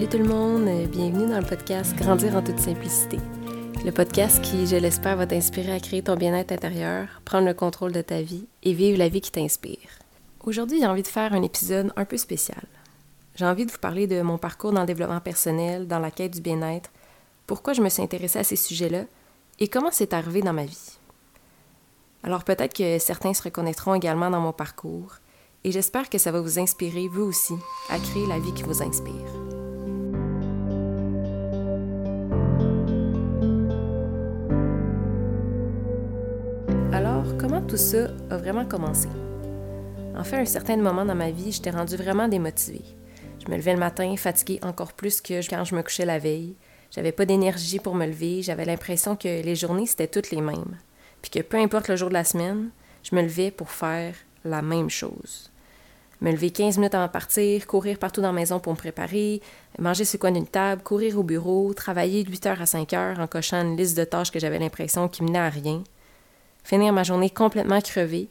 Salut tout le monde, bienvenue dans le podcast Grandir en toute simplicité. Le podcast qui, je l'espère, va t'inspirer à créer ton bien-être intérieur, prendre le contrôle de ta vie et vivre la vie qui t'inspire. Aujourd'hui, j'ai envie de faire un épisode un peu spécial. J'ai envie de vous parler de mon parcours dans le développement personnel, dans la quête du bien-être, pourquoi je me suis intéressée à ces sujets-là et comment c'est arrivé dans ma vie. Alors peut-être que certains se reconnaîtront également dans mon parcours et j'espère que ça va vous inspirer, vous aussi, à créer la vie qui vous inspire. Tout ça a vraiment commencé? En fait, à un certain moment dans ma vie, j'étais rendue vraiment démotivée. Je me levais le matin fatiguée encore plus que quand je me couchais la veille. J'avais pas d'énergie pour me lever, j'avais l'impression que les journées c'était toutes les mêmes. Puis que peu importe le jour de la semaine, je me levais pour faire la même chose. Me lever 15 minutes avant de partir, courir partout dans la maison pour me préparer, manger sur le coin d'une table, courir au bureau, travailler de 8 heures à 5 heures en cochant une liste de tâches que j'avais l'impression qui menait à rien. Finir ma journée complètement crevée.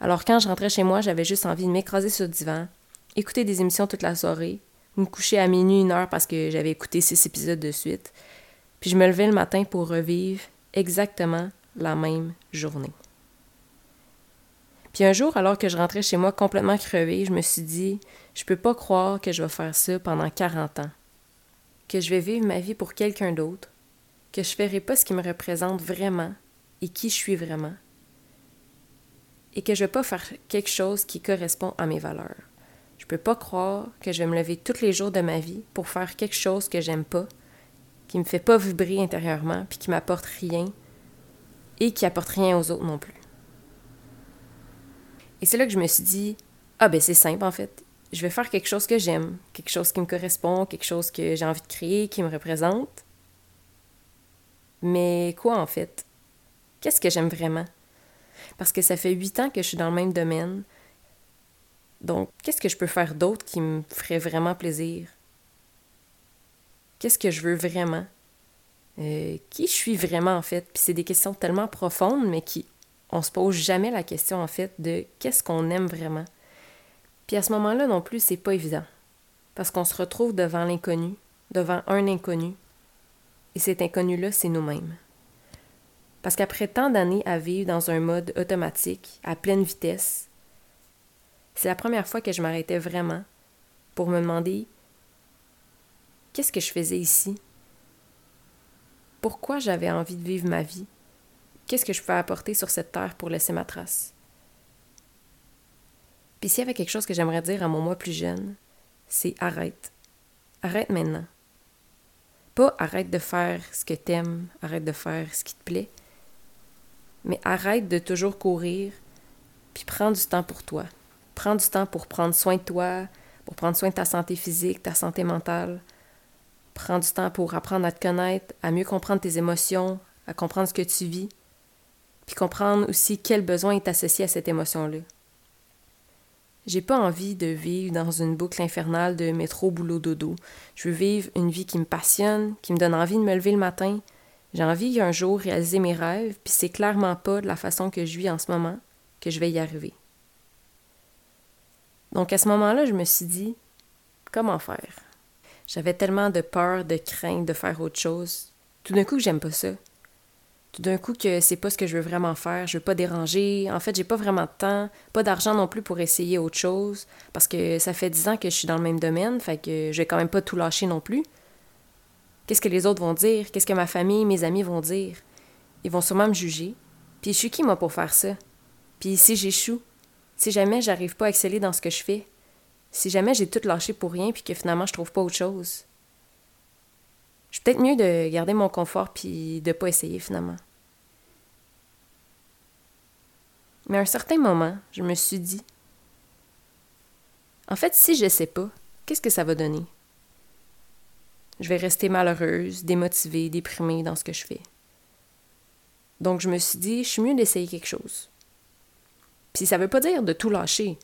Alors quand je rentrais chez moi, j'avais juste envie de m'écraser sur le divan, écouter des émissions toute la soirée, me coucher à minuit une heure parce que j'avais écouté six épisodes de suite. Puis je me levais le matin pour revivre exactement la même journée. Puis un jour, alors que je rentrais chez moi complètement crevée, je me suis dit, je peux pas croire que je vais faire ça pendant 40 ans. Que je vais vivre ma vie pour quelqu'un d'autre. Que je ferai pas ce qui me représente vraiment et qui je suis vraiment. Et que je vais pas faire quelque chose qui correspond à mes valeurs. Je peux pas croire que je vais me lever tous les jours de ma vie pour faire quelque chose que j'aime pas, qui me fait pas vibrer intérieurement, puis qui m'apporte rien et qui apporte rien aux autres non plus. Et c'est là que je me suis dit, ah ben c'est simple en fait. Je vais faire quelque chose que j'aime, quelque chose qui me correspond, quelque chose que j'ai envie de créer, qui me représente. Mais quoi en fait? Qu'est-ce que j'aime vraiment? Parce que ça fait huit ans que je suis dans le même domaine. Donc, qu'est-ce que je peux faire d'autre qui me ferait vraiment plaisir? Qu'est-ce que je veux vraiment? Euh, qui je suis vraiment en fait? Puis c'est des questions tellement profondes, mais qui on se pose jamais la question en fait de qu'est-ce qu'on aime vraiment? Puis à ce moment-là non plus, c'est pas évident. Parce qu'on se retrouve devant l'inconnu, devant un inconnu. Et cet inconnu-là, c'est nous-mêmes. Parce qu'après tant d'années à vivre dans un mode automatique, à pleine vitesse, c'est la première fois que je m'arrêtais vraiment pour me demander qu'est-ce que je faisais ici? Pourquoi j'avais envie de vivre ma vie? Qu'est-ce que je peux apporter sur cette terre pour laisser ma trace? Puis s'il y avait quelque chose que j'aimerais dire à mon moi plus jeune, c'est arrête. Arrête maintenant. Pas arrête de faire ce que t'aimes, arrête de faire ce qui te plaît, mais arrête de toujours courir, puis prends du temps pour toi. Prends du temps pour prendre soin de toi, pour prendre soin de ta santé physique, ta santé mentale. Prends du temps pour apprendre à te connaître, à mieux comprendre tes émotions, à comprendre ce que tu vis puis comprendre aussi quel besoin est associé à cette émotion-là. J'ai pas envie de vivre dans une boucle infernale de métro, boulot, dodo. Je veux vivre une vie qui me passionne, qui me donne envie de me lever le matin. J'ai envie un jour réaliser mes rêves, puis c'est clairement pas de la façon que je vis en ce moment que je vais y arriver. Donc à ce moment-là, je me suis dit, comment faire? J'avais tellement de peur, de crainte de faire autre chose. Tout d'un coup, j'aime pas ça tout d'un coup que c'est pas ce que je veux vraiment faire, je veux pas déranger. En fait, j'ai pas vraiment de temps, pas d'argent non plus pour essayer autre chose parce que ça fait dix ans que je suis dans le même domaine, fait que je vais quand même pas tout lâcher non plus. Qu'est-ce que les autres vont dire? Qu'est-ce que ma famille, mes amis vont dire? Ils vont sûrement me juger. Puis je suis qui moi pour faire ça? Puis si j'échoue, si jamais j'arrive pas à exceller dans ce que je fais, si jamais j'ai tout lâché pour rien puis que finalement je trouve pas autre chose, je suis peut-être mieux de garder mon confort puis de pas essayer finalement. Mais à un certain moment, je me suis dit En fait, si je sais pas, qu'est-ce que ça va donner? Je vais rester malheureuse, démotivée, déprimée dans ce que je fais. Donc je me suis dit, je suis mieux d'essayer quelque chose. Puis ça veut pas dire de tout lâcher.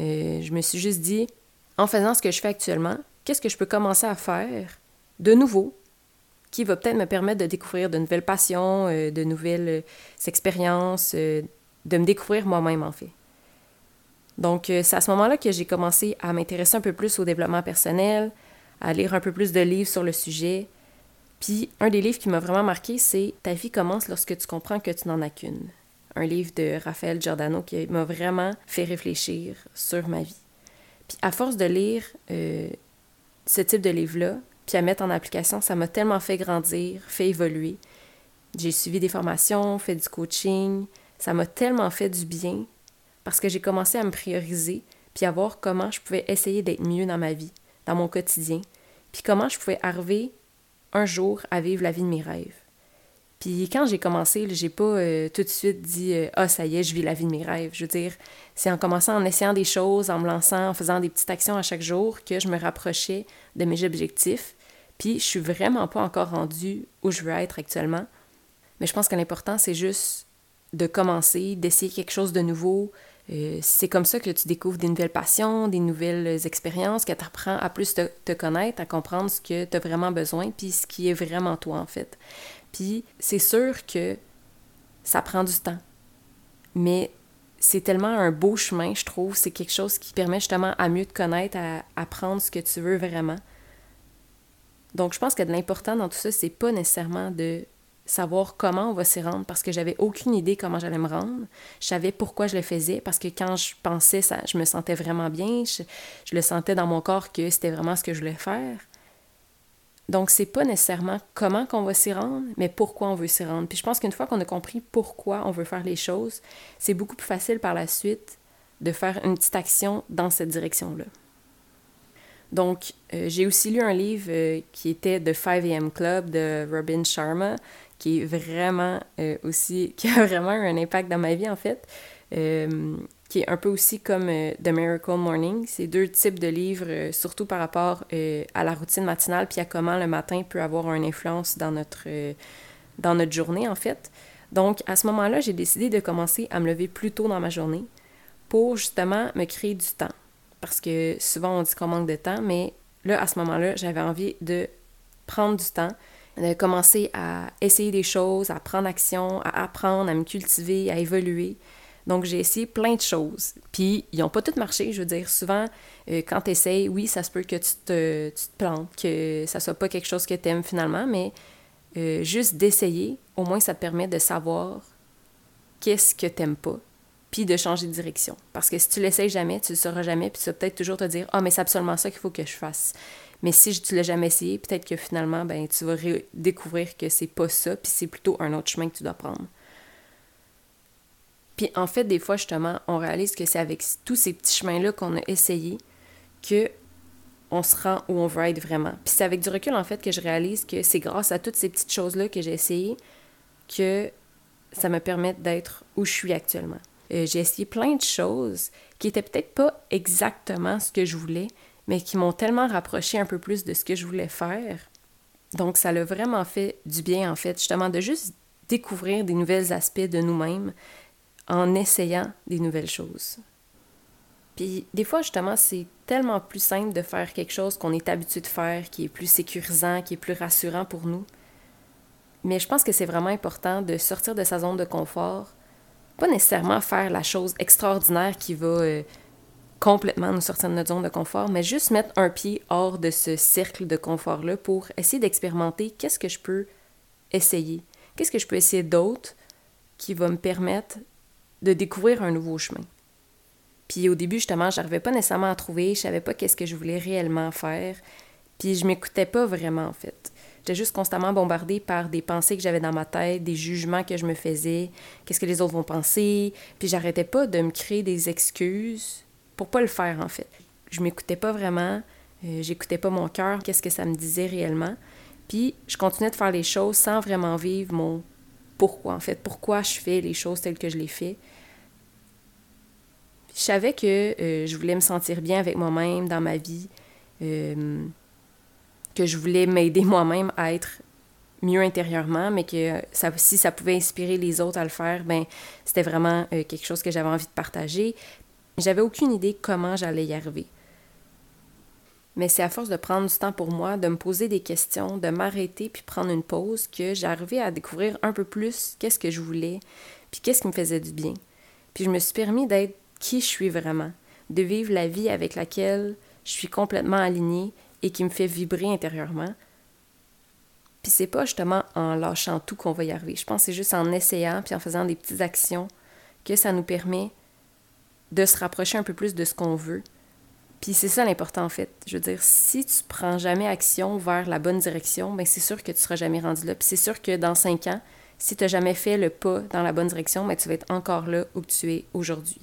Euh, je me suis juste dit, en faisant ce que je fais actuellement, qu'est-ce que je peux commencer à faire de nouveau qui va peut-être me permettre de découvrir de nouvelles passions, euh, de nouvelles euh, expériences, de me découvrir moi-même, en fait. Donc, c'est à ce moment-là que j'ai commencé à m'intéresser un peu plus au développement personnel, à lire un peu plus de livres sur le sujet. Puis un des livres qui m'a vraiment marqué, c'est Ta vie commence lorsque tu comprends que tu n'en as qu'une. Un livre de Raphaël Giordano qui m'a vraiment fait réfléchir sur ma vie. Puis à force de lire euh, ce type de livre-là, puis à mettre en application, ça m'a tellement fait grandir, fait évoluer. J'ai suivi des formations, fait du coaching. Ça m'a tellement fait du bien parce que j'ai commencé à me prioriser puis à voir comment je pouvais essayer d'être mieux dans ma vie, dans mon quotidien, puis comment je pouvais arriver un jour à vivre la vie de mes rêves. Puis quand j'ai commencé, j'ai pas euh, tout de suite dit euh, Ah, ça y est, je vis la vie de mes rêves. Je veux dire, c'est en commençant en essayant des choses, en me lançant, en faisant des petites actions à chaque jour que je me rapprochais de mes objectifs. Puis je suis vraiment pas encore rendue où je veux être actuellement. Mais je pense que l'important, c'est juste de commencer, d'essayer quelque chose de nouveau. Euh, c'est comme ça que tu découvres des nouvelles passions, des nouvelles expériences, que tu apprends à plus te, te, connaître, à comprendre ce que tu as vraiment besoin, puis ce qui est vraiment toi, en fait. Puis c'est sûr que ça prend du temps. Mais c'est tellement un beau chemin, je trouve. C'est quelque chose qui permet justement à mieux te connaître, à apprendre ce que tu veux vraiment. Donc, je pense que l'important dans tout ça, c'est pas nécessairement de savoir comment on va s'y rendre parce que j'avais aucune idée comment j'allais me rendre. Je savais pourquoi je le faisais parce que quand je pensais ça, je me sentais vraiment bien, je, le sentais dans mon corps que c'était vraiment ce que je voulais faire. Donc c'est pas nécessairement comment qu'on va s'y rendre, mais pourquoi on veut s'y rendre. Puis je pense qu'une fois qu'on a compris pourquoi on veut faire les choses, c'est beaucoup plus facile par la suite de faire une petite action dans cette direction-là. Donc, euh, j'ai aussi lu un livre euh, qui était The 5am Club de Robin Sharma, qui est vraiment euh, aussi, qui a vraiment eu un impact dans ma vie en fait, euh, qui est un peu aussi comme euh, The Miracle Morning. C'est deux types de livres, surtout par rapport à la routine matinale, puis à comment le matin peut avoir une influence dans notre, dans notre journée en fait. Donc à ce moment-là, j'ai décidé de commencer à me lever plus tôt dans ma journée pour justement me créer du temps. Parce que souvent on dit qu'on manque de temps, mais là, à ce moment-là, j'avais envie de prendre du temps, commencer à essayer des choses, à prendre action, à apprendre, à me cultiver, à évoluer. Donc, j'ai essayé plein de choses. Puis, ils n'ont pas toutes marché. Je veux dire, souvent, euh, quand tu essayes, oui, ça se peut que tu te, plantes, que ça soit pas quelque chose que tu aimes finalement, mais euh, juste d'essayer, au moins, ça te permet de savoir qu'est-ce que tu n'aimes pas, puis de changer de direction. Parce que si tu l'essayes jamais, tu ne le sauras jamais, puis tu vas peut-être toujours te dire Ah, mais c'est absolument ça qu'il faut que je fasse. Mais si tu l'as jamais essayé, peut-être que finalement, ben, tu vas découvrir que c'est pas ça, puis c'est plutôt un autre chemin que tu dois prendre. Puis en fait, des fois, justement, on réalise que c'est avec tous ces petits chemins-là qu'on a essayé que on se rend où on veut être vraiment. Puis c'est avec du recul, en fait, que je réalise que c'est grâce à toutes ces petites choses-là que j'ai essayé que ça me permet d'être où je suis actuellement. Euh, j'ai essayé plein de choses qui étaient peut-être pas exactement ce que je voulais, mais qui m'ont tellement rapproché un peu plus de ce que je voulais faire. Donc, ça l'a vraiment fait du bien, en fait, justement, de juste découvrir des nouveaux aspects de nous-mêmes en essayant des nouvelles choses. Puis, des fois, justement, c'est tellement plus simple de faire quelque chose qu'on est habitué de faire, qui est plus sécurisant, qui est plus rassurant pour nous. Mais je pense que c'est vraiment important de sortir de sa zone de confort, pas nécessairement faire la chose extraordinaire qui va euh, complètement nous sortir de notre zone de confort, mais juste mettre un pied hors de ce cercle de confort-là pour essayer d'expérimenter qu'est-ce que je peux essayer, qu'est-ce que je peux essayer d'autre qui va me permettre de découvrir un nouveau chemin? Puis au début, justement, j'arrivais pas nécessairement à trouver, je savais pas qu'est-ce que je voulais réellement faire, puis je m'écoutais pas vraiment en fait. J'étais juste constamment bombardée par des pensées que j'avais dans ma tête, des jugements que je me faisais, qu'est-ce que les autres vont penser, puis j'arrêtais pas de me créer des excuses pour pas le faire en fait. Je m'écoutais pas vraiment, euh, j'écoutais pas mon cœur, qu'est-ce que ça me disait réellement. Puis je continuais de faire les choses sans vraiment vivre mon pourquoi en fait, pourquoi je fais les choses telles que je les fais. Je savais que euh, je voulais me sentir bien avec moi-même dans ma vie, euh, que je voulais m'aider moi-même à être mieux intérieurement, mais que ça, si ça pouvait inspirer les autres à le faire, ben c'était vraiment quelque chose que j'avais envie de partager. J'avais aucune idée comment j'allais y arriver. Mais c'est à force de prendre du temps pour moi, de me poser des questions, de m'arrêter puis prendre une pause que j'arrivais à découvrir un peu plus qu'est-ce que je voulais, puis qu'est-ce qui me faisait du bien. Puis je me suis permis d'être qui je suis vraiment, de vivre la vie avec laquelle je suis complètement alignée et qui me fait vibrer intérieurement. Puis c'est pas justement en lâchant tout qu'on va y arriver. Je pense que c'est juste en essayant puis en faisant des petites actions que ça nous permet de se rapprocher un peu plus de ce qu'on veut. Puis c'est ça l'important en fait. Je veux dire, si tu prends jamais action vers la bonne direction, ben c'est sûr que tu seras jamais rendu là. Puis c'est sûr que dans cinq ans, si tu n'as jamais fait le pas dans la bonne direction, ben tu vas être encore là où tu es aujourd'hui.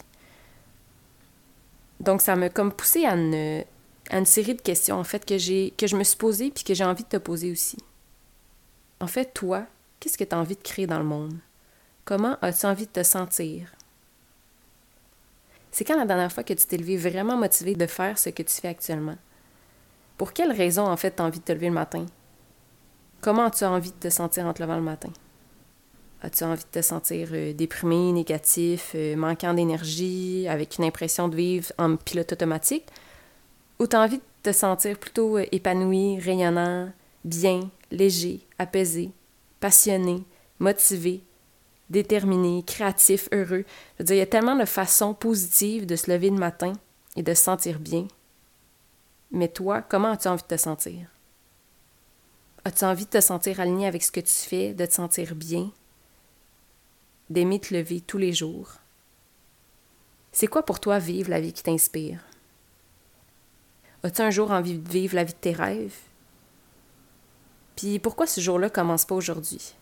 Donc ça m'a comme poussé à une, série de questions en fait que que je me suis posée puis que j'ai envie de te poser aussi. En fait, toi, qu'est-ce que tu as envie de créer dans le monde? Comment as-tu envie de te sentir? C'est quand la dernière fois que tu t'es levé vraiment motivé de faire ce que tu fais actuellement? Pour quelle raison en fait tu as envie de te lever le matin? Comment as-tu envie de te sentir en te levant le matin? As-tu envie de te sentir euh, déprimé, négatif, euh, manquant d'énergie, avec une impression de vivre en pilote automatique? Ou tu as envie de te sentir plutôt euh, épanoui, rayonnant, bien, léger, apaisé, passionné, motivé, déterminé, créatif, heureux? Je veux il y a tellement de façons positives de se lever le matin et de se sentir bien. Mais toi, comment as-tu envie de te sentir? As-tu envie de te sentir aligné avec ce que tu fais, de te sentir bien, d'aimer te lever tous les jours? C'est quoi pour toi vivre la vie qui t'inspire? As-tu un jour envie de vivre la vie de tes rêves? Puis pourquoi ce jour-là commence pas aujourd'hui?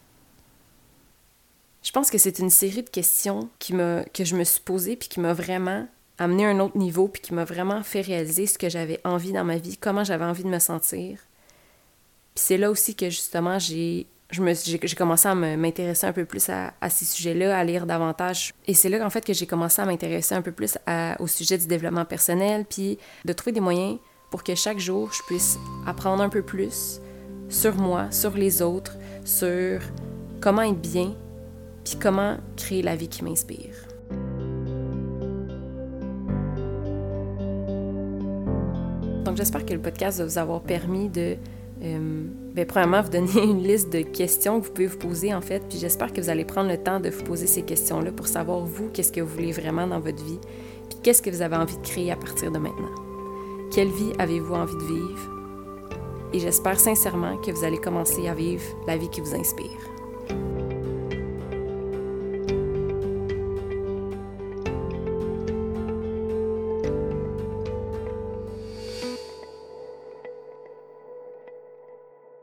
Je pense que c'est une série de questions qui que je me suis posée puis qui m'a vraiment amené à un autre niveau puis qui m'a vraiment fait réaliser ce que j'avais envie dans ma vie, comment j'avais envie de me sentir. Puis c'est là aussi que justement j'ai commencé à m'intéresser un peu plus à, ces sujets-là, à lire davantage. Et c'est là en fait que j'ai commencé à m'intéresser un peu plus au sujet du développement personnel, puis de trouver des moyens pour que chaque jour je puisse apprendre un peu plus sur moi, sur les autres, sur comment être bien, puis comment créer la vie qui m'inspire. Donc j'espère que le podcast va vous avoir permis de euh, bien, premièrement, vous donner une liste de questions que vous pouvez vous poser, en fait, puis j'espère que vous allez prendre le temps de vous poser ces questions-là pour savoir, vous, qu'est-ce que vous voulez vraiment dans votre vie, puis qu'est-ce que vous avez envie de créer à partir de maintenant. Quelle vie avez-vous envie de vivre? Et j'espère sincèrement que vous allez commencer à vivre la vie qui vous inspire.